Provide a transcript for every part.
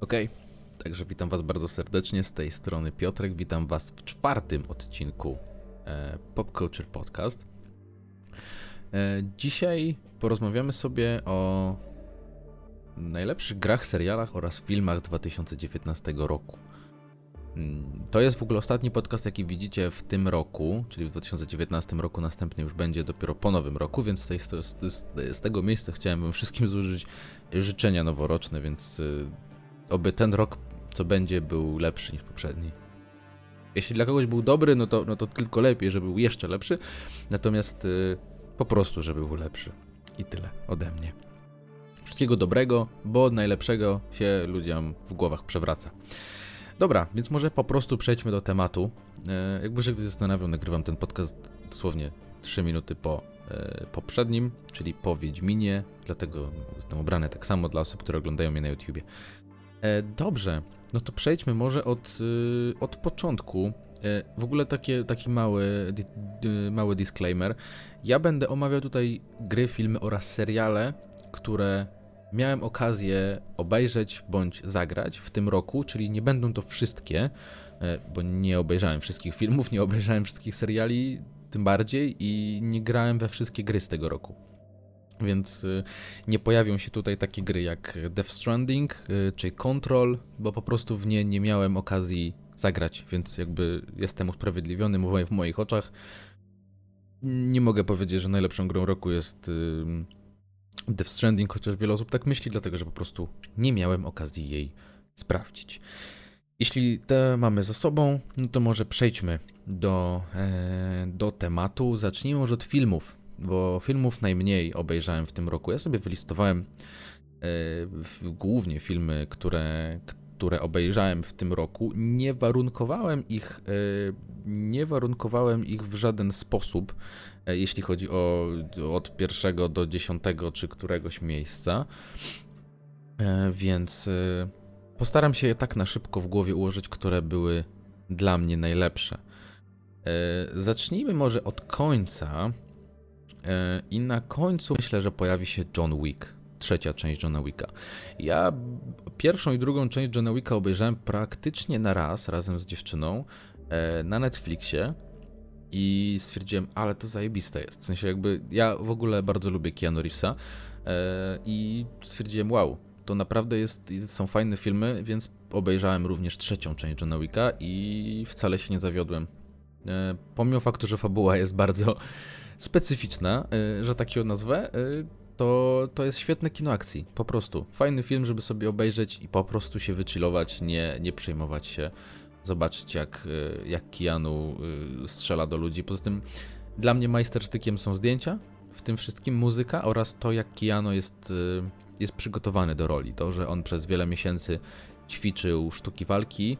Okay. także witam Was bardzo serdecznie z tej strony Piotrek. Witam Was w czwartym odcinku e, Pop Culture Podcast. E, dzisiaj porozmawiamy sobie o najlepszych grach, serialach oraz filmach 2019 roku. Mm, to jest w ogóle ostatni podcast, jaki widzicie w tym roku, czyli w 2019 roku. Następny już będzie dopiero po nowym roku, więc z, z tego miejsca chciałem Wam wszystkim złożyć życzenia noworoczne, więc y, oby ten rok, co będzie, był lepszy niż poprzedni. Jeśli dla kogoś był dobry, no to, no to tylko lepiej, żeby był jeszcze lepszy. Natomiast y, po prostu, żeby był lepszy. I tyle ode mnie. Wszystkiego dobrego, bo najlepszego się ludziom w głowach przewraca. Dobra, więc może po prostu przejdźmy do tematu. E, jakby się ktoś zastanawiał, nagrywam ten podcast dosłownie 3 minuty po e, poprzednim, czyli po Wiedźminie, dlatego jestem ubrany tak samo dla osób, które oglądają mnie na YouTubie. E, dobrze, no to przejdźmy może od, y, od początku. E, w ogóle takie, taki mały, mały disclaimer. Ja będę omawiał tutaj gry, filmy oraz seriale, które miałem okazję obejrzeć bądź zagrać w tym roku, czyli nie będą to wszystkie, e, bo nie obejrzałem wszystkich filmów, nie obejrzałem wszystkich seriali, tym bardziej i nie grałem we wszystkie gry z tego roku. Więc y, nie pojawią się tutaj takie gry jak Death Stranding y, czy Control, bo po prostu w nie nie miałem okazji zagrać, więc jakby jestem usprawiedliwiony w moich oczach. Nie mogę powiedzieć, że najlepszą grą roku jest y, Death Stranding, chociaż wiele osób tak myśli, dlatego że po prostu nie miałem okazji jej sprawdzić. Jeśli te mamy za sobą, no to może przejdźmy do, e, do tematu. Zacznijmy może od filmów bo filmów najmniej obejrzałem w tym roku. Ja sobie wylistowałem e, głównie filmy, które, które obejrzałem w tym roku. Nie warunkowałem ich, e, nie warunkowałem ich w żaden sposób, e, jeśli chodzi o od pierwszego do dziesiątego czy któregoś miejsca. Więc postaram się je tak na szybko w głowie ułożyć, które były dla mnie najlepsze. Zacznijmy może od końca, I na końcu myślę, że pojawi się John Wick, trzecia część Johna Wicka. Ja pierwszą i drugą część Johna Wicka obejrzałem praktycznie na raz, razem z dziewczyną, e, na Netflixie i stwierdziłem, ale to zajebiste jest. W sensie jakby ja w ogóle bardzo lubię Keanu Reevesa e, i stwierdziłem, wow, to naprawdę jest, są fajne filmy, więc obejrzałem również trzecią część Johna Wicka i wcale się nie zawiodłem. Pomimo faktu, że fabuła jest bardzo specyficzna, y, że tak ją nazwę, y, to, to jest świetne kino akcji, po prostu. Fajny film, żeby sobie obejrzeć i po prostu się wychillować, nie, nie przejmować się, zobaczyć jak, y, jak Keanu strzela do ludzi. Poza tym dla mnie majstersztykiem są zdjęcia, w tym wszystkim muzyka oraz to jak Keanu jest, jest przygotowany do roli. To, że on przez wiele miesięcy ćwiczył sztuki walki,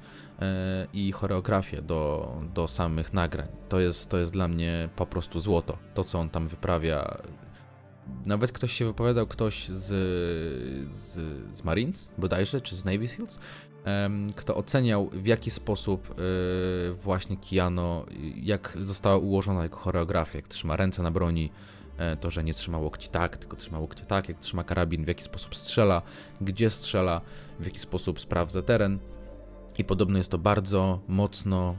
i choreografię do, do samych nagrań. To jest, to jest dla mnie po prostu złoto. To, co on tam wyprawia. Nawet ktoś się wypowiadał, ktoś z, z, z Marines bodajże, czy z Navy Seals, kto oceniał w jaki sposób e, właśnie Kiano, jak została ułożona jego choreografia, jak trzyma ręce na broni, e, to, że nie trzyma łokci tak, tylko trzyma łokcie tak, jak trzyma karabin, w jaki sposób strzela, gdzie strzela, w jaki sposób sprawdza teren. I podobno jest to bardzo mocno,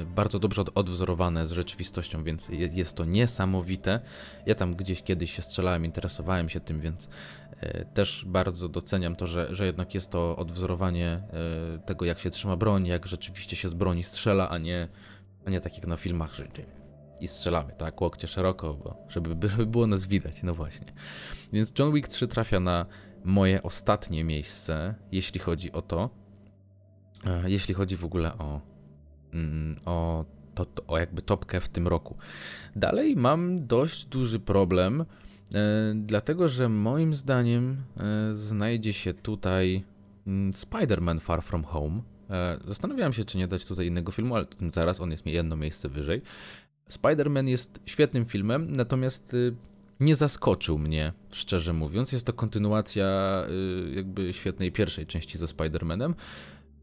yy, bardzo dobrze odwzorowane z rzeczywistością, więc jest, to niesamowite. Ja tam gdzieś kiedyś się strzelałem, interesowałem się tym, więc yy, też bardzo doceniam to, że, że jednak jest to odwzorowanie yy, tego, jak się trzyma broń, jak rzeczywiście się z broni strzela, a nie, a nie tak jak na filmach, że i strzelamy, tak, łokcie szeroko, bo żeby, żeby było nas widać, no właśnie. Więc John Wick 3 trafia na moje ostatnie miejsce, jeśli chodzi o to, E, jeśli chodzi w ogóle o, mm, o, to, o jakby topkę w tym roku. Dalej mam dość duży problem, e, dlatego że moim zdaniem e, znajdzie się tutaj mm, Spider-Man Far From Home. Zastanawiałem się, czy nie dać tutaj innego filmu, ale zaraz on jest mi jedno miejsce wyżej. Spider-Man jest świetnym filmem, natomiast y, nie zaskoczył mnie, szczerze mówiąc. Jest to kontynuacja y, jakby świetnej pierwszej części ze Spider-Manem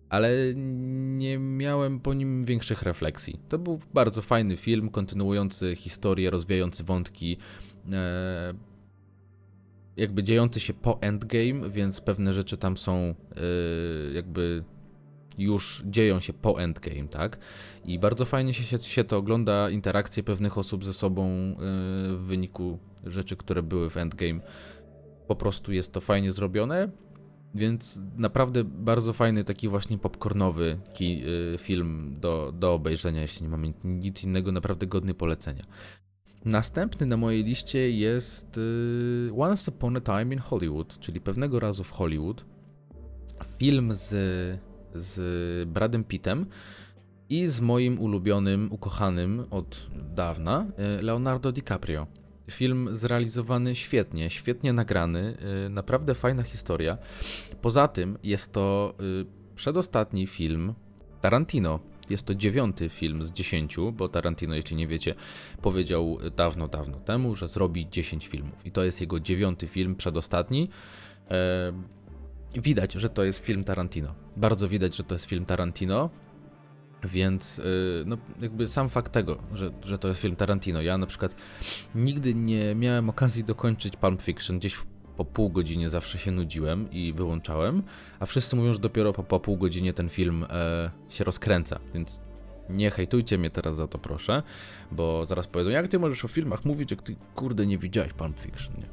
ale nie miałem po nim większych refleksji. To był bardzo fajny film, kontynuujący historię, rozwijający wątki. E, jakby dziejący się po Endgame, więc pewne rzeczy tam są jakby już dzieją się po Endgame, tak? I bardzo fajnie się, się to ogląda, interakcje pewnych osób ze sobą w wyniku rzeczy, które były w Endgame. Po prostu jest to fajnie zrobione. Więc naprawdę bardzo fajny, taki właśnie popcornowy ki, y, film do, do obejrzenia, jeśli nie mamy nic innego, naprawdę godny polecenia. Następny na mojej liście jest y, Once Upon a Time in Hollywood, czyli pewnego razu w Hollywood. Film z, z Bradem Pittem i z moim ulubionym, ukochanym od dawna y, Leonardo DiCaprio. Film zrealizowany świetnie, świetnie nagrany, y, naprawdę fajna historia. Poza tym jest to y, przedostatni film Tarantino. Jest to dziewiąty film z dziesięciu, bo Tarantino, jeśli nie wiecie, powiedział dawno, dawno temu, że zrobi 10 filmów. I to jest jego dziewiąty film, przedostatni. E, widać, że to jest film Tarantino. Bardzo widać, że to jest film Tarantino. Więc y, no, jakby sam fakt tego, że, że to jest film Tarantino. Ja na przykład nigdy nie miałem okazji dokończyć Pulp Fiction. Gdzieś po pół godzinie zawsze się nudziłem i wyłączałem, a wszyscy mówią, że dopiero po, po pół godzinie ten film e, się rozkręca. Więc nie hejtujcie mnie teraz za to, proszę, bo zaraz powiedzą, jak ty możesz o filmach mówić, jak ty kurde nie widziałeś Pulp Fiction, nie?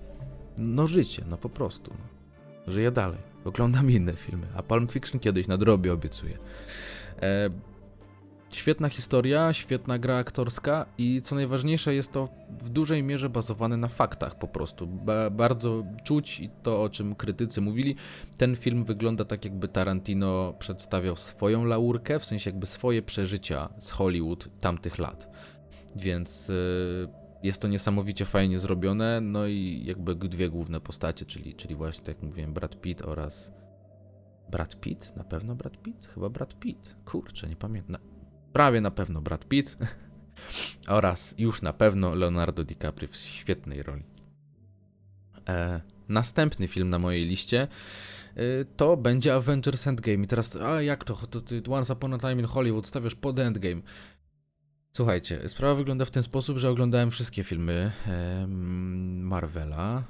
No życie, no po prostu. No. Żyję dalej, oglądam inne filmy, a Pulp Fiction kiedyś nadrobię, obiecuję. E, Świetna historia, świetna gra aktorska i co najważniejsze jest to w dużej mierze bazowane na faktach po prostu. Ba bardzo czuć i to o czym krytycy mówili, ten film wygląda tak jakby Tarantino przedstawiał swoją laurkę, w sensie jakby swoje przeżycia z Hollywood tamtych lat. Więc yy, jest to niesamowicie fajnie zrobione, no i jakby dwie główne postacie, czyli, czyli właśnie tak jak mówiłem Brad Pitt oraz Brad Pitt? Na pewno Brad Pitt? Chyba Brad Pitt. Kurczę, nie pamiętam prawie na pewno Brad Pitt oraz już na pewno Leonardo DiCaprio w świetnej roli. E, następny film na mojej liście e, to będzie Avengers Endgame. I teraz, a jak to? to ty Once Upon a Time in Hollywood stawiasz pod Endgame. Słuchajcie, sprawa wygląda w ten sposób, że oglądałem wszystkie filmy Marvela,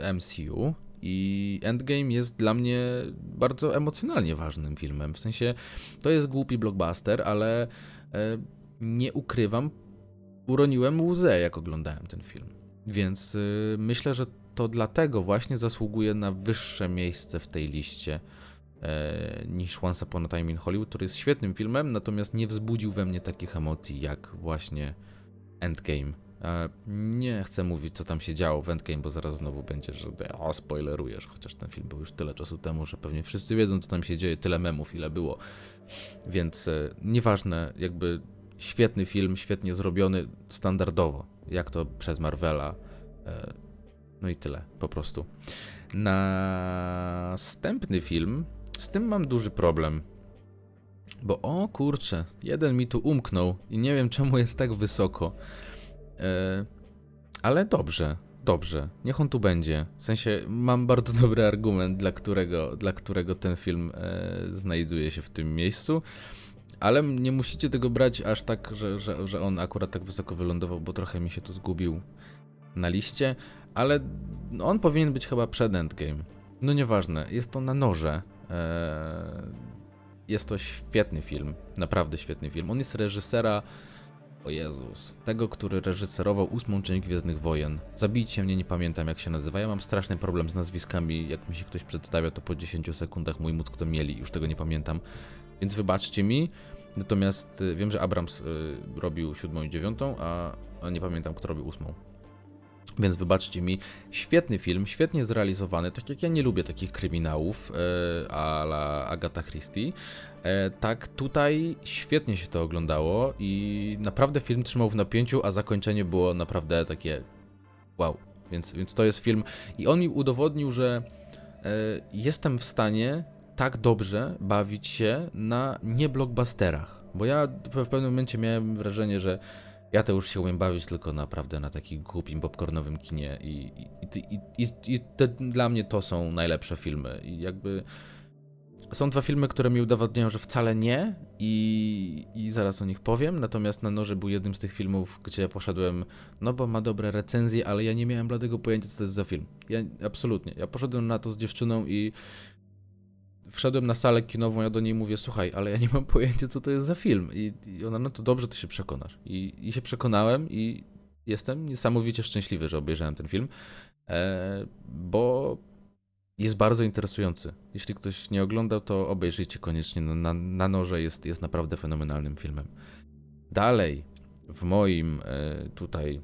e, MCU i Endgame jest dla mnie bardzo emocjonalnie ważnym filmem. W sensie to jest głupi blockbuster, ale e, nie ukrywam, uroniłem łzę, jak oglądałem ten film. Więc e, myślę, że to dlatego właśnie zasługuje na wyższe miejsce w tej liście e, niż Once Upon a Time in Hollywood, który jest świetnym filmem, natomiast nie wzbudził we mnie takich emocji jak właśnie Endgame. Nie chcę mówić, co tam się działo w Endgame, bo zaraz znowu będzie, że o, spoilerujesz, chociaż ten film był już tyle czasu temu, że pewnie wszyscy wiedzą, co tam się dzieje, tyle memów, ile było. Więc e, nieważne, jakby świetny film, świetnie zrobiony, standardowo, jak to przez Marvela. E, no i tyle, po prostu. Następny film, z tym mam duży problem. Bo o kurczę, jeden mi tu umknął i nie wiem czemu jest tak wysoko. E, ale dobrze, dobrze, niech on tu będzie. W sensie mam bardzo dobry argument, dla którego, dla którego ten film e, znajduje się w tym miejscu. Ale nie musicie tego brać aż tak, że, że, że on akurat tak wysoko wylądował, bo trochę mi się tu zgubił na liście. Ale on powinien być chyba przed Endgame. No nieważne, jest to na noże. E, jest to świetny film, naprawdę świetny film. On jest reżysera o Jezus. Tego, który reżyserował ósmą część Gwiezdnych Wojen. Zabijcie mnie, nie pamiętam jak się nazywa. Ja mam straszny problem z nazwiskami. Jak mi się ktoś przedstawia, to po 10 sekundach mój mózg to mieli. Już tego nie pamiętam. Więc wybaczcie mi. Natomiast y, wiem, że Abrams y, robił siódmą i dziewiątą, a, nie pamiętam, kto robił ósmą. Więc wybaczcie mi, świetny film, świetnie zrealizowany, tak jak ja nie lubię takich kryminałów e, a la Agatha Christie, e, tak tutaj świetnie się to oglądało i naprawdę film trzymał w napięciu, a zakończenie było naprawdę takie wow. Więc, więc to jest film. I on mi udowodnił, że e, jestem w stanie tak dobrze bawić się na nie blockbusterach, bo ja w pewnym momencie miałem wrażenie, że ja to już się umiem bawić tylko naprawdę na takim głupim popcornowym kinie i, i, i, i, te, dla mnie to są najlepsze filmy i jakby są dwa filmy, które mi udowadniają, że wcale nie i, i zaraz o nich powiem. Natomiast Na Noże był jednym z tych filmów, gdzie poszedłem, no bo ma dobre recenzje, ale ja nie miałem bladego pojęcia, co to jest za film. Ja absolutnie. Ja poszedłem na to z dziewczyną i wszedłem na salę kinową, ja do niej mówię, słuchaj, ale ja nie mam pojęcia, co to jest za film. I, i ona, no to dobrze, to się przekonasz. I, I się przekonałem i jestem niesamowicie szczęśliwy, że obejrzałem ten film, e, bo jest bardzo interesujący. Jeśli ktoś nie oglądał, to obejrzyjcie koniecznie. Na, na, na noże jest, jest naprawdę fenomenalnym filmem. Dalej, w moim e, tutaj,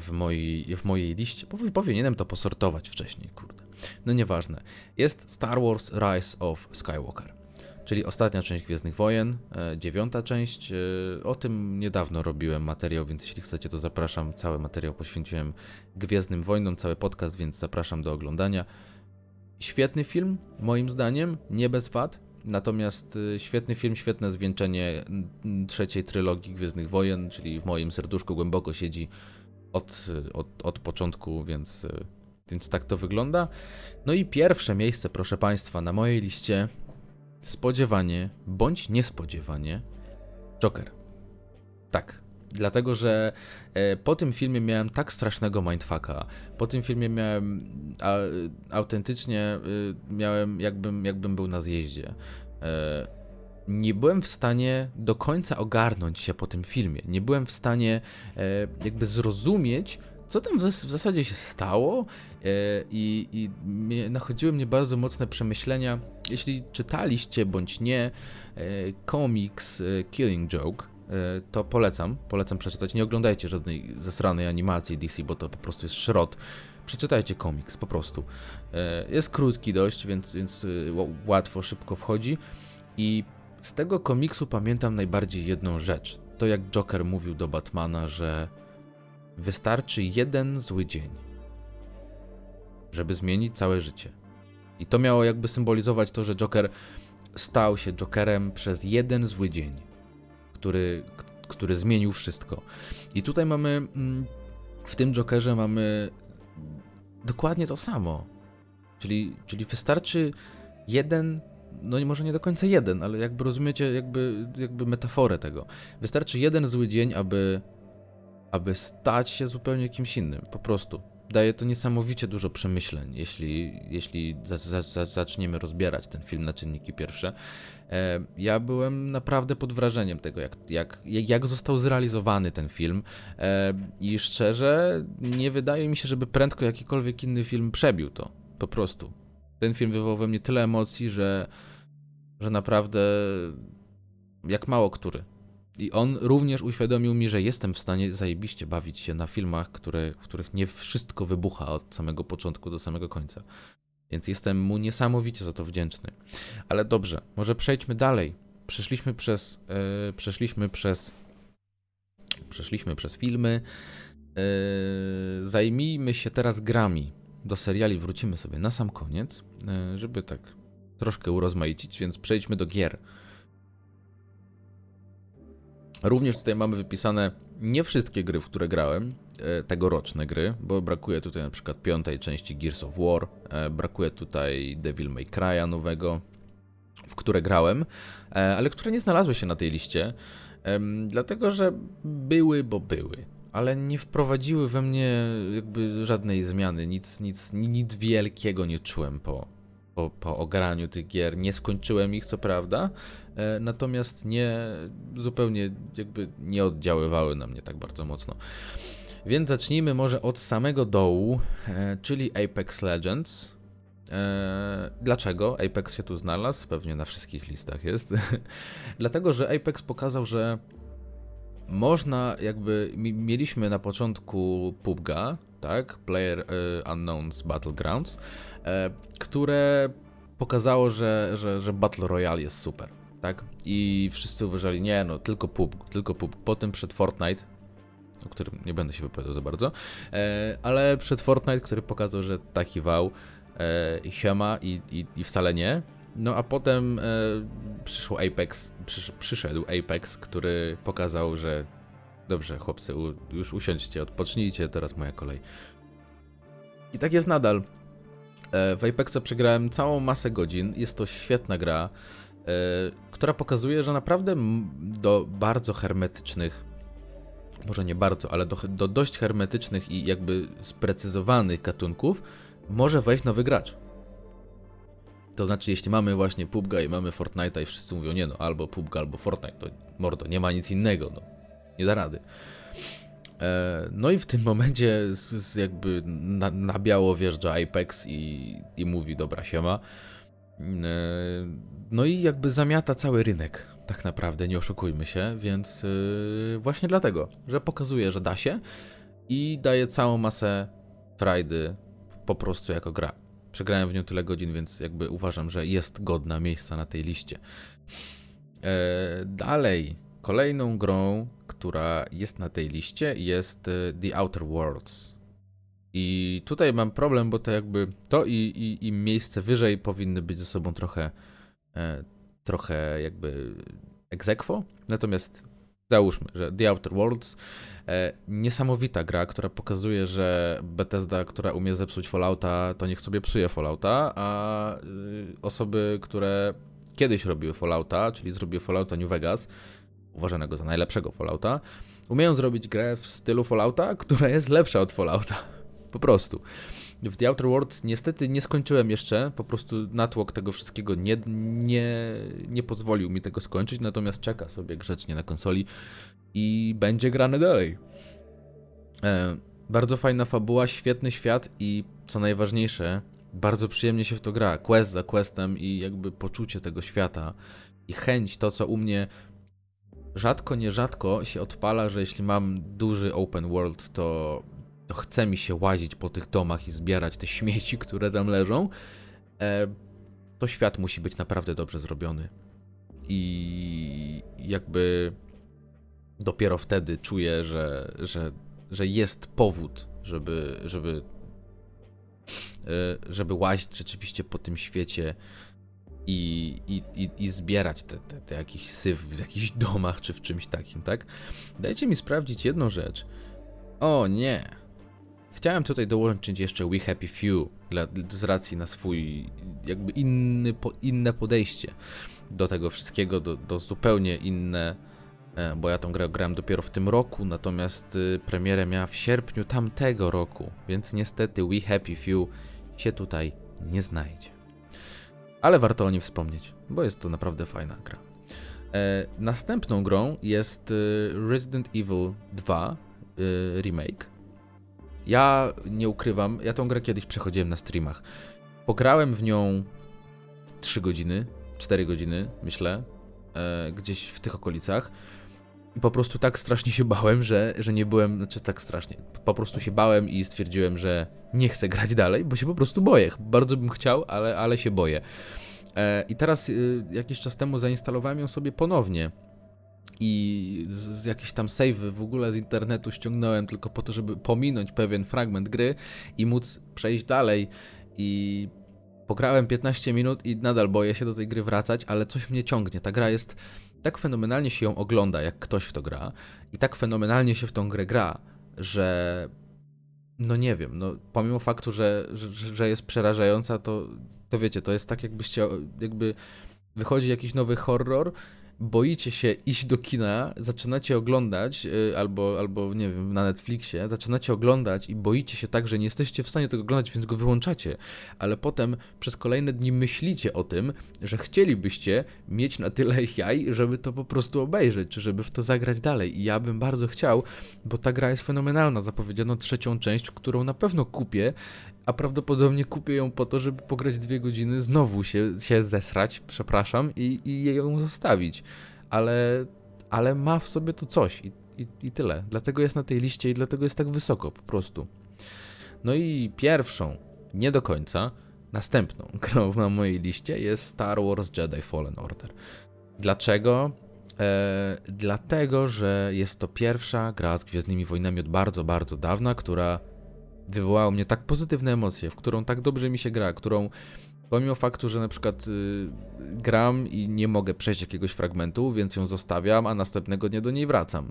w mojej, w mojej liście, powinienem to posortować wcześniej, kurde. No nieważne. Jest Star Wars Rise of Skywalker, czyli ostatnia część Gwiezdnych Wojen, e, dziewiąta część. E, o tym niedawno robiłem materiał, więc jeśli chcecie, to zapraszam. Cały materiał poświęciłem Gwiezdnym Wojnom, cały podcast, więc zapraszam do oglądania. Świetny film, moim zdaniem, nie bez wad. Natomiast e, świetny film, świetne zwieńczenie trzeciej trylogii Gwiezdnych Wojen, czyli w moim serduszku głęboko siedzi od, od, od początku, więc więc tak to wygląda. No i pierwsze miejsce, proszę Państwa, na mojej liście spodziewanie bądź niespodziewanie Joker. Tak, dlatego że e, po tym filmie miałem tak strasznego mindfucka. Po tym filmie miałem a, autentycznie y, miałem jakbym, jakbym był na zjeździe. Nie byłem w stanie do końca ogarnąć się po tym filmie. Nie byłem w stanie e, jakby zrozumieć, co tam w, w zasadzie się stało e, i, i nachodziły mnie bardzo mocne przemyślenia. Jeśli czytaliście bądź nie e, komiks Killing Joke, to polecam, polecam przeczytać. Nie oglądajcie żadnej zesranej animacji DC, bo to po prostu jest szrot. Przeczytajcie komiks, po prostu. Jest krótki dość, więc, więc łatwo, szybko wchodzi. I z tego komiksu pamiętam najbardziej jedną rzecz. To jak Joker mówił do Batmana, że Wystarczy jeden zły dzień, żeby zmienić całe życie. I to miało jakby symbolizować to, że Joker stał się Jokerem przez jeden zły dzień, który, który zmienił wszystko. I tutaj mamy, mm, w tym Jokerze mamy dokładnie to samo. Czyli, czyli wystarczy jeden, no może nie do końca jeden, ale jakby rozumiecie jakby, jakby metaforę tego. Wystarczy jeden zły dzień, aby aby stać się zupełnie kimś innym. Po prostu. Daje to niesamowicie dużo przemyśleń, jeśli, jeśli za, za, zaczniemy rozbierać ten film na czynniki pierwsze. E, ja byłem naprawdę pod wrażeniem tego, jak, jak, jak został zrealizowany ten film. E, I szczerze, nie wydaje mi się, żeby prędko jakikolwiek inny film przebił to. Po prostu. Ten film wywołał we mnie tyle emocji, że, że naprawdę jak mało który. I on również uświadomił mi, że jestem w stanie zajebiście bawić się na filmach, które, w których nie wszystko wybucha od samego początku do samego końca. Więc jestem mu niesamowicie za to wdzięczny. Ale dobrze, może przejdźmy dalej. Przeszliśmy przez. Yy, przeszliśmy przez. Przeszliśmy przez filmy. Yy, zajmijmy się teraz grami. Do seriali wrócimy sobie na sam koniec, żeby tak troszkę urozmaicić, więc przejdźmy do gier. Również tutaj mamy wypisane nie wszystkie gry, w które grałem, e, tegoroczne gry, bo brakuje tutaj na przykład piątej części Gears of War, e, brakuje tutaj Devil May Cry'a nowego, w które grałem, e, ale które nie znalazły się na tej liście, dlatego że były, bo były, ale nie wprowadziły we mnie jakby żadnej zmiany, nic, nic, nic wielkiego nie czułem po, po, po ograniu tych gier. Nie skończyłem ich, co prawda, e, natomiast nie zupełnie jakby nie oddziaływały na mnie tak bardzo mocno. Więc zacznijmy może od samego dołu, e, czyli Apex Legends. E, dlaczego Apex się tu znalazł? Pewnie na wszystkich listach jest. Dlatego, że Apex pokazał, że można jakby mieliśmy na początku PUBG'a, tak? Player Unknowns Battlegrounds, E, które pokazało, że, że, że Battle Royale jest super, tak? I wszyscy uważali, nie no, tylko PUB, tylko PUB. Potem przed Fortnite, o którym nie będę się wypowiadał za bardzo, e, ale przed Fortnite, który pokazał, że taki wał, e, siema i, i, i wcale nie. No a potem e, przyszło Apex, przysz, przyszedł Apex, który pokazał, że dobrze chłopcy, u, już usiądźcie, odpocznijcie, teraz moja kolej. I tak jest nadal. E, w Apexa przegrałem całą masę godzin. Jest to świetna gra, e, która pokazuje, że naprawdę do bardzo hermetycznych, może nie bardzo, ale do, do dość hermetycznych i jakby sprecyzowanych gatunków może wejść nowy gracz. To znaczy, jeśli mamy właśnie PUBG i mamy Fortnite'a i wszyscy mówią, nie no, albo PUBG, albo Fortnite, to mordo, nie ma nic innego, no, nie da rady. E, no i w tym momencie z, z jakby na, na, biało wjeżdża Apex i, i mówi, dobra, siema. E, no i jakby zamiata cały rynek, tak naprawdę, nie oszukujmy się, więc e, właśnie dlatego, że pokazuje, że da się i daje całą masę frajdy po prostu jako gra. Przegrałem w nią tyle godzin, więc jakby uważam, że jest godna miejsca na tej liście. dalej, kolejną grą, która jest na tej liście, jest e, The Outer Worlds. I tutaj mam problem, bo to jakby to i, i, i miejsce wyżej powinny być ze sobą trochę, e, trochę jakby egzekwo. Natomiast załóżmy, że The Outer Worlds e, niesamowita gra, która pokazuje, że Bethesda, która umie zepsuć Fallouta, to niech sobie psuje Fallouta, a y, osoby, które kiedyś robiły Fallouta, czyli zrobiły Fallouta New Vegas, uważanego za najlepszego Fallouta, umieją zrobić grę w stylu Fallouta, która jest lepsza od Fallouta. Po prostu. W The Outer Worlds niestety nie skończyłem jeszcze, po prostu natłok tego wszystkiego nie, nie, nie pozwolił mi tego skończyć, natomiast czeka sobie grzecznie na konsoli i będzie grane dalej. E, bardzo fajna fabuła, świetny świat i co najważniejsze, bardzo przyjemnie się w to gra. Quest za questem i jakby poczucie tego świata i chęć, to co u mnie rzadko, nierzadko się odpala, że jeśli mam duży open world, to, to chce mi się łazić po tych domach i zbierać te śmieci, które tam leżą. E, to świat musi być naprawdę dobrze zrobiony. I jakby dopiero wtedy czuję, że, że, że jest powód, żeby, żeby, e, żeby łazić rzeczywiście po tym świecie i, i, i, zbierać te, te, te jakiś syf w jakichś domach czy w czymś takim, tak? Dajcie mi sprawdzić jedną rzecz. O nie. Chciałem tutaj dołączyć jeszcze We Happy Few dla, z racji na swój jakby inny, po, inne podejście do tego wszystkiego, do, do zupełnie inne, e, bo ja tą grę grałem dopiero w tym roku, natomiast y, premierę miała w sierpniu tamtego roku, więc niestety We Happy Few się tutaj nie znajdzie ale warto o nim wspomnieć, bo jest to naprawdę fajna gra. E, następną grą jest e, Resident Evil 2 e, Remake. Ja nie ukrywam, ja tą grę kiedyś przechodziłem na streamach. Pograłem w nią 3 godziny, 4 godziny, myślę, e, gdzieś w tych okolicach. I po prostu tak strasznie się bałem, że, że nie byłem, znaczy tak strasznie, po prostu się bałem i stwierdziłem, że nie chcę grać dalej, bo się po prostu boję. Bardzo bym chciał, ale, ale się boję. E, I teraz y, jakiś czas temu zainstalowałem ją sobie ponownie. I z, z jakieś tam save w ogóle z internetu ściągnąłem tylko po to, żeby pominąć pewien fragment gry i móc przejść dalej. I pograłem 15 minut i nadal boję się do tej gry wracać, ale coś mnie ciągnie. Ta gra jest tak fenomenalnie się ją ogląda, jak ktoś w to gra, i tak fenomenalnie się w tą grę gra, że no nie wiem, no pomimo faktu, że, że, że jest przerażająca, to, to wiecie, to jest tak jakbyście, jakby wychodzi jakiś nowy horror boicie się iść do kina, zaczynacie oglądać, y, albo, albo nie wiem, na Netflixie, zaczynacie oglądać i boicie się tak, że nie jesteście w stanie tego oglądać, więc go wyłączacie, ale potem przez kolejne dni myślicie o tym, że chcielibyście mieć na tyle jaj, żeby to po prostu obejrzeć, czy żeby w to zagrać dalej. I ja bym bardzo chciał, bo ta gra jest fenomenalna. Zapowiedziano trzecią część, którą na pewno kupię a prawdopodobnie kupię ją po to, żeby pograć dwie godziny, znowu się, się zesrać, przepraszam, i, i ją zostawić. Ale, ale ma w sobie to coś i, i, i tyle. Dlatego jest na tej liście i dlatego jest tak wysoko po prostu. No i pierwszą, nie do końca, następną grą na mojej liście jest Star Wars Jedi Fallen Order. Dlaczego? E, dlatego, że jest to pierwsza gra z Gwiezdnymi Wojnami od bardzo, bardzo dawna, która wywołało mnie tak pozytywne emocje, w którą tak dobrze mi się gra, którą pomimo faktu, że na przykład y, gram i nie mogę przejść jakiegoś fragmentu, więc ją zostawiam, a następnego dnia do niej wracam.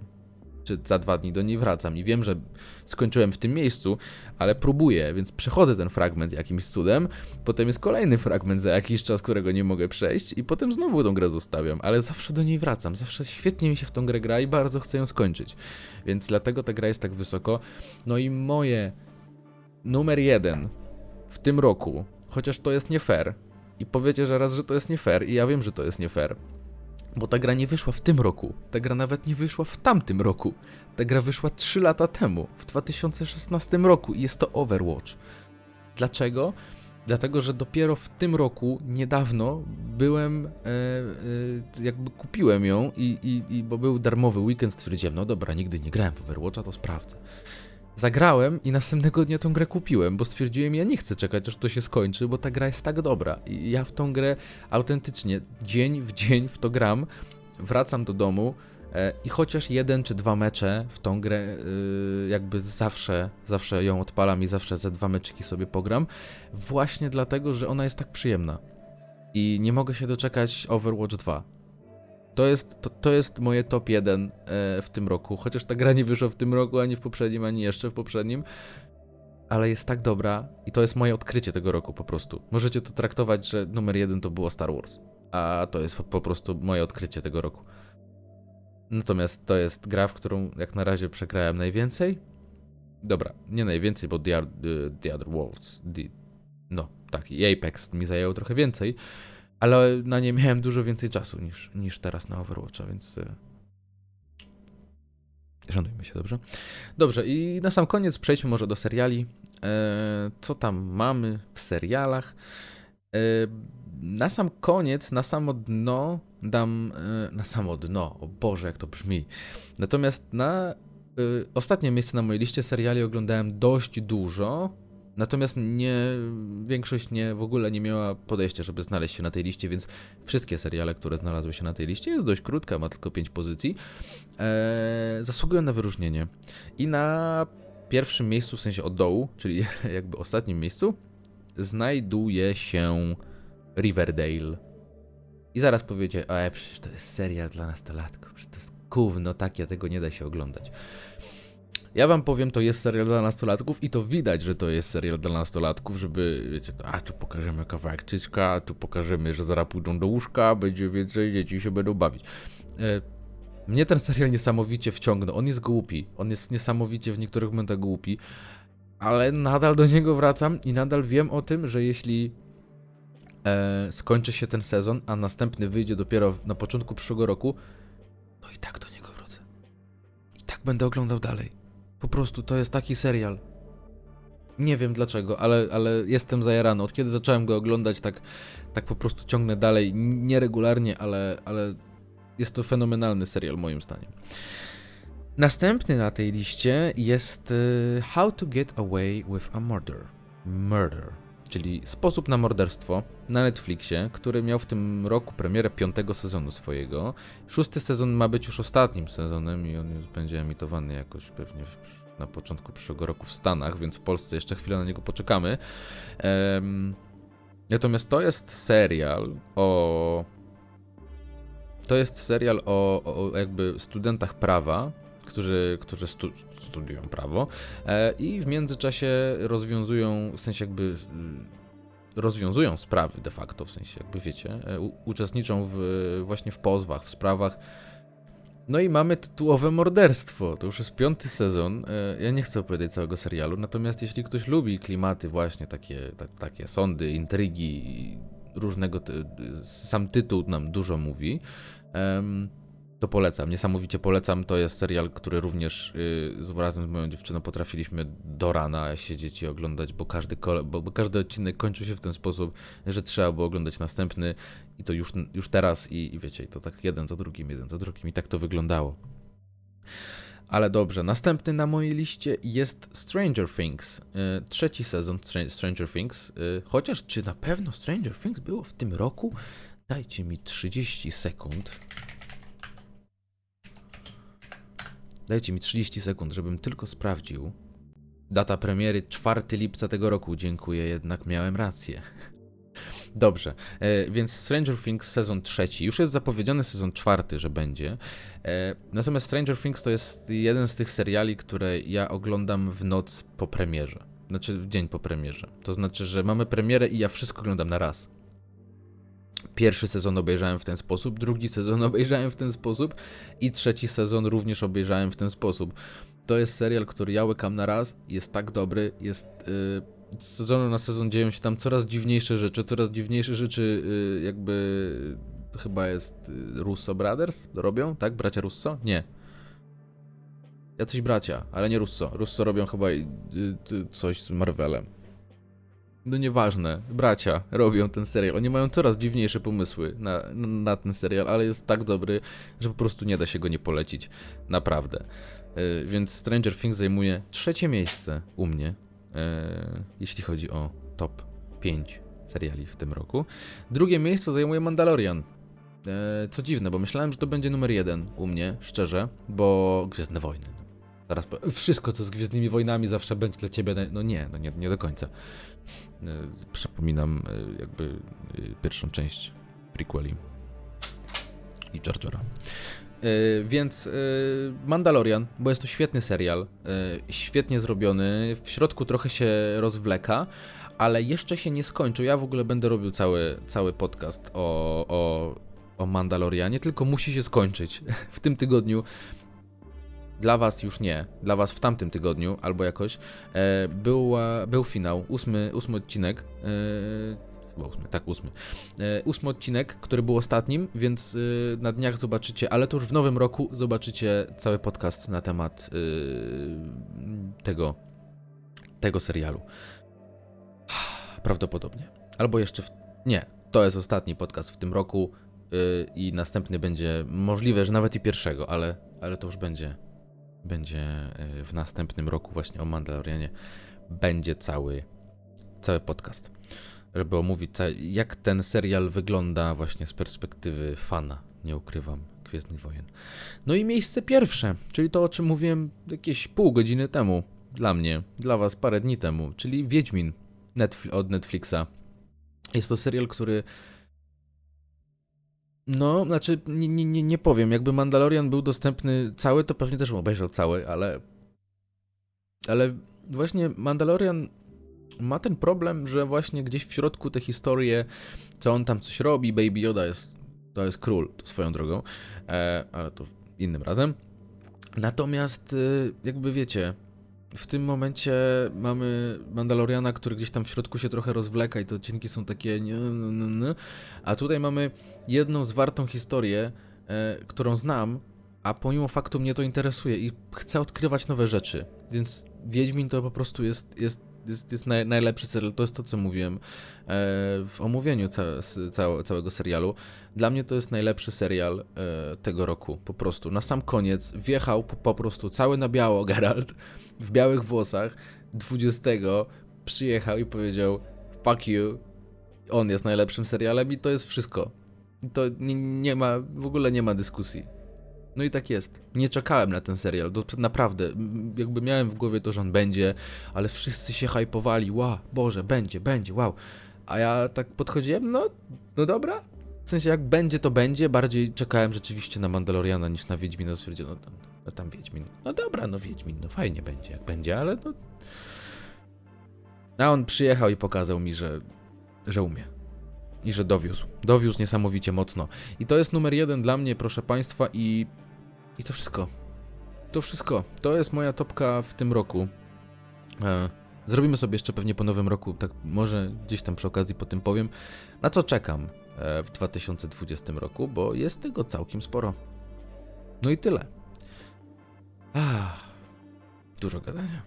czy za dwa dni do niej wracam i wiem, że skończyłem w tym miejscu, ale próbuję, więc przechodzę ten fragment jakimś cudem, potem jest kolejny fragment za jakiś czas, którego nie mogę przejść i potem znowu tą grę zostawiam, ale zawsze do niej wracam, zawsze świetnie mi się w tą grę gra i bardzo chcę ją skończyć, więc dlatego ta gra jest tak wysoko. No i moje numer jeden w tym roku, chociaż to jest nie fair i powiecie, że raz, że to jest nie fair i ja wiem, że to jest nie fair, bo ta gra nie wyszła w tym roku. Ta gra nawet nie wyszła w tamtym roku. Ta gra wyszła 3 lata temu, w 2016 roku i jest to Overwatch. Dlaczego? Dlatego, że dopiero w tym roku, niedawno, byłem, e, e, jakby kupiłem ją i, i, i, bo był darmowy weekend, stwierdziłem, no dobra, nigdy nie grałem w Overwatcha, to sprawdzę. Zagrałem i następnego dnia tą grę kupiłem, bo stwierdziłem, ja nie chcę czekać, aż to się skończy, bo ta gra jest tak dobra. I ja w tą grę autentycznie dzień w dzień w to gram, wracam do domu e, i chociaż jeden czy dwa mecze w tą grę e, jakby zawsze, zawsze ją odpalam i zawsze ze dwa meczyki sobie pogram, właśnie dlatego, że ona jest tak przyjemna. I nie mogę się doczekać Overwatch 2 to jest, to, to jest moje top 1 e, w tym roku, chociaż ta gra nie wyszła w tym roku, ani w poprzednim, ani jeszcze w poprzednim, ale jest tak dobra i to jest moje odkrycie tego roku po prostu. Możecie to traktować, że numer jeden to było Star Wars, a to jest po, prostu moje odkrycie tego roku. Natomiast to jest gra, w którą jak na razie przegrałem najwięcej. Dobra, nie najwięcej, bo The, the Other Worlds, the, no tak, Apex mi zajęło trochę więcej, ale na nie miałem dużo więcej czasu niż, niż teraz na Overwatcha, więc y, szanujmy się, dobrze? Dobrze, i na sam koniec przejdźmy może do seriali. E, co tam mamy w serialach? E, na sam koniec, na samo dno dam, e, na samo dno, o Boże, jak to brzmi. Natomiast na ostatnie miejsce na mojej liście seriali oglądałem dość dużo, Natomiast nie, większość nie, w ogóle nie miała podejścia, żeby znaleźć się na tej liście, więc wszystkie seriale, które znalazły się na tej liście, jest dość krótka, ma tylko 5 pozycji, e, zasługują na wyróżnienie. I na pierwszym miejscu, w sensie od dołu, czyli jakby ostatnim miejscu, znajduje się Riverdale. I zaraz powiecie, a przecież to jest serial dla nastolatków, przecież to jest gówno takie, tego nie da się oglądać. Ja wam powiem, to jest serial dla nastolatków i to widać, że to jest serial dla nastolatków, żeby, wiecie, a tu pokażemy kawałek czyska, tu pokażemy, że zaraz pójdą do łóżka, będzie więcej dzieci się będą bawić. E, mnie ten serial niesamowicie wciągnął. On jest głupi, on jest niesamowicie w niektórych momentach głupi, ale nadal do niego wracam i nadal wiem o tym, że jeśli e, skończy się ten sezon, a następny wyjdzie dopiero na początku przyszłego roku, to i tak do niego wrócę. I tak będę oglądał dalej. Po prostu to jest taki serial. Nie wiem dlaczego, ale, ale jestem zajarany. Od kiedy zacząłem go oglądać, tak, tak po prostu ciągnę dalej. Nieregularnie, ale, ale jest to fenomenalny serial, moim zdaniem. Następny na tej liście jest y, How to Get Away with a Murder. Murder, czyli Sposób na morderstwo na Netflixie, który miał w tym roku premierę piątego sezonu swojego. Szósty sezon ma być już ostatnim sezonem i on już będzie emitowany jakoś pewnie na początku przyszłego roku w Stanach, więc w Polsce jeszcze chwilę na niego poczekamy. Um, natomiast to jest serial o. To jest serial o, o jakby studentach prawa, którzy, którzy stu, studiują prawo e, i w międzyczasie rozwiązują, w sensie jakby rozwiązują sprawy de facto, w sensie jakby wiecie, e, uczestniczą w, właśnie w pozwach, w sprawach. No i mamy tytułowe morderstwo. To już jest piąty sezon. E, ja nie chcę opowiadać całego serialu, natomiast jeśli ktoś lubi klimaty właśnie takie, ta, takie sądy, intrygi, różnego, sam tytuł nam dużo mówi, to polecam, niesamowicie polecam. To jest serial, który również yy, z razem z moją dziewczyną potrafiliśmy do rana siedzieć i oglądać, bo każdy, kole, bo, bo, każdy odcinek kończył się w ten sposób, że trzeba było oglądać następny i to już, już teraz i, i wiecie, to tak jeden za drugim, jeden za drugim i tak to wyglądało. Ale dobrze, następny na mojej liście jest Stranger Things. Yy, trzeci sezon Stranger Things. Yy, chociaż czy na pewno Stranger Things było w tym roku? Dajcie mi 30 sekund. Dajcie mi 30 sekund, żebym tylko sprawdził. Data premiery 4 lipca tego roku. Dziękuję, jednak miałem rację. Dobrze, e, więc Stranger Things sezon trzeci. Już jest zapowiedziany sezon czwarty, że będzie. E, natomiast Stranger Things to jest jeden z tych seriali, które ja oglądam w noc po premierze. Znaczy w dzień po premierze. To znaczy, że mamy premierę i ja wszystko oglądam na raz. Pierwszy sezon obejrzałem w ten sposób, drugi sezon obejrzałem w ten sposób i trzeci sezon również obejrzałem w ten sposób. To jest serial, który ja łykam na raz, jest tak dobry, jest... Yy, z sezonu na sezon dzieją się tam coraz dziwniejsze rzeczy, coraz dziwniejsze rzeczy yy, jakby... Chyba jest y, Russo Brothers robią, tak? Bracia Russo? Nie. Jacyś bracia, ale nie Russo. Russo robią chyba yy, coś z Marvelem no nieważne, bracia robią ten serial. Oni mają coraz dziwniejsze pomysły na, na ten serial, ale jest tak dobry, że po prostu nie da się go nie polecić. Naprawdę. E, więc Stranger Things zajmuje trzecie miejsce u mnie, e, jeśli chodzi o top 5 seriali w tym roku. Drugie miejsce zajmuje Mandalorian. E, co dziwne, bo myślałem, że to będzie numer jeden u mnie, szczerze, bo Gwiezdne Wojny. Zaraz wszystko, co z Gwiezdnymi Wojnami zawsze będzie dla ciebie. No nie, no nie, nie do końca. E, przypominam e, jakby e, pierwszą część prequeli i Jar Jara. Więc Mandalorian, bo jest to świetny serial, świetnie zrobiony, w środku trochę się rozwleka, ale jeszcze się nie skończył. Ja w ogóle będę robił cały, cały podcast o, o, o Mandalorianie, tylko musi się skończyć w tym tygodniu. Dla was już nie, dla was w tamtym tygodniu albo jakoś e, była, był finał, ósmy, ósmy odcinek. E, ósmy, tak, ósmy. E, ósmy odcinek, który był ostatnim, więc e, na dniach zobaczycie, ale to już w nowym roku zobaczycie cały podcast na temat e, tego, tego serialu. Prawdopodobnie. Albo jeszcze w... Nie, to jest ostatni podcast w tym roku e, i następny będzie możliwe, że nawet i pierwszego, ale, ale to już będzie będzie e, w następnym roku właśnie o Mandalorianie będzie cały, cały podcast, żeby omówić jak ten serial wygląda właśnie z perspektywy fana, nie ukrywam, Gwiezdnych Wojen. No i miejsce pierwsze, czyli to o czym mówiłem jakieś pół godziny temu, dla mnie, dla was parę dni temu, czyli Wiedźmin od Netflixa. Jest to serial, który no, znaczy nie, nie, nie powiem, jakby Mandalorian był dostępny cały, to pewnie też obejrzał cały, ale ale właśnie Mandalorian ma ten problem, że właśnie gdzieś w środku te historie, co on tam coś robi, Baby Yoda jest, to jest król, swoją drogą, e, ale to innym razem. Natomiast y, jakby wiecie, w tym momencie mamy Mandaloriana, który gdzieś tam w środku się trochę rozwleka i te odcinki są takie a tutaj mamy jedną zwartą historię, e, którą znam, a pomimo faktu mnie to interesuje i chcę odkrywać nowe rzeczy, więc Wiedźmin to po prostu jest, jest, jest, jest naj, najlepszy serial, to jest to co mówiłem e, w omówieniu ca, ca, całego serialu. Dla mnie to jest najlepszy serial e, tego roku, po prostu. Na sam koniec wjechał po, po prostu cały na biało Geralt, w białych włosach 20 przyjechał i powiedział fuck you, on jest najlepszym serialem i to jest wszystko. To nie, nie, ma, w ogóle nie ma dyskusji. No i tak jest. Nie czekałem na ten serial. Naprawdę, jakby miałem w głowie to, że on będzie, ale wszyscy się hypowali. Wow, Boże, będzie, będzie, wow. A ja tak podchodziłem, no, no dobra. W sensie, jak będzie, to będzie. Bardziej czekałem rzeczywiście na Mandaloriana niż na Wiedźmina. Stwierdziłem, no, no tam Wiedźmin. No dobra, no Wiedźmin, no fajnie będzie, jak będzie, ale no... A on przyjechał i pokazał mi, że, że umie. I że dowiózł. Dowiózł niesamowicie mocno. I to jest numer jeden dla mnie, proszę Państwa, i, i to wszystko. To wszystko. To jest moja topka w tym roku. E, zrobimy sobie jeszcze pewnie po nowym roku, tak może gdzieś tam przy okazji po tym powiem, na co czekam e, w 2020 roku, bo jest tego całkiem sporo. No i tyle. Dużo gadania.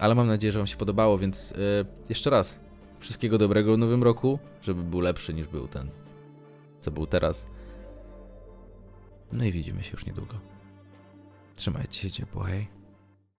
Ale mam nadzieję, że Wam się podobało, więc yy, jeszcze raz wszystkiego dobrego w nowym roku, żeby był lepszy niż był ten, co był teraz. No i widzimy się już niedługo. 是我姐姐，boy。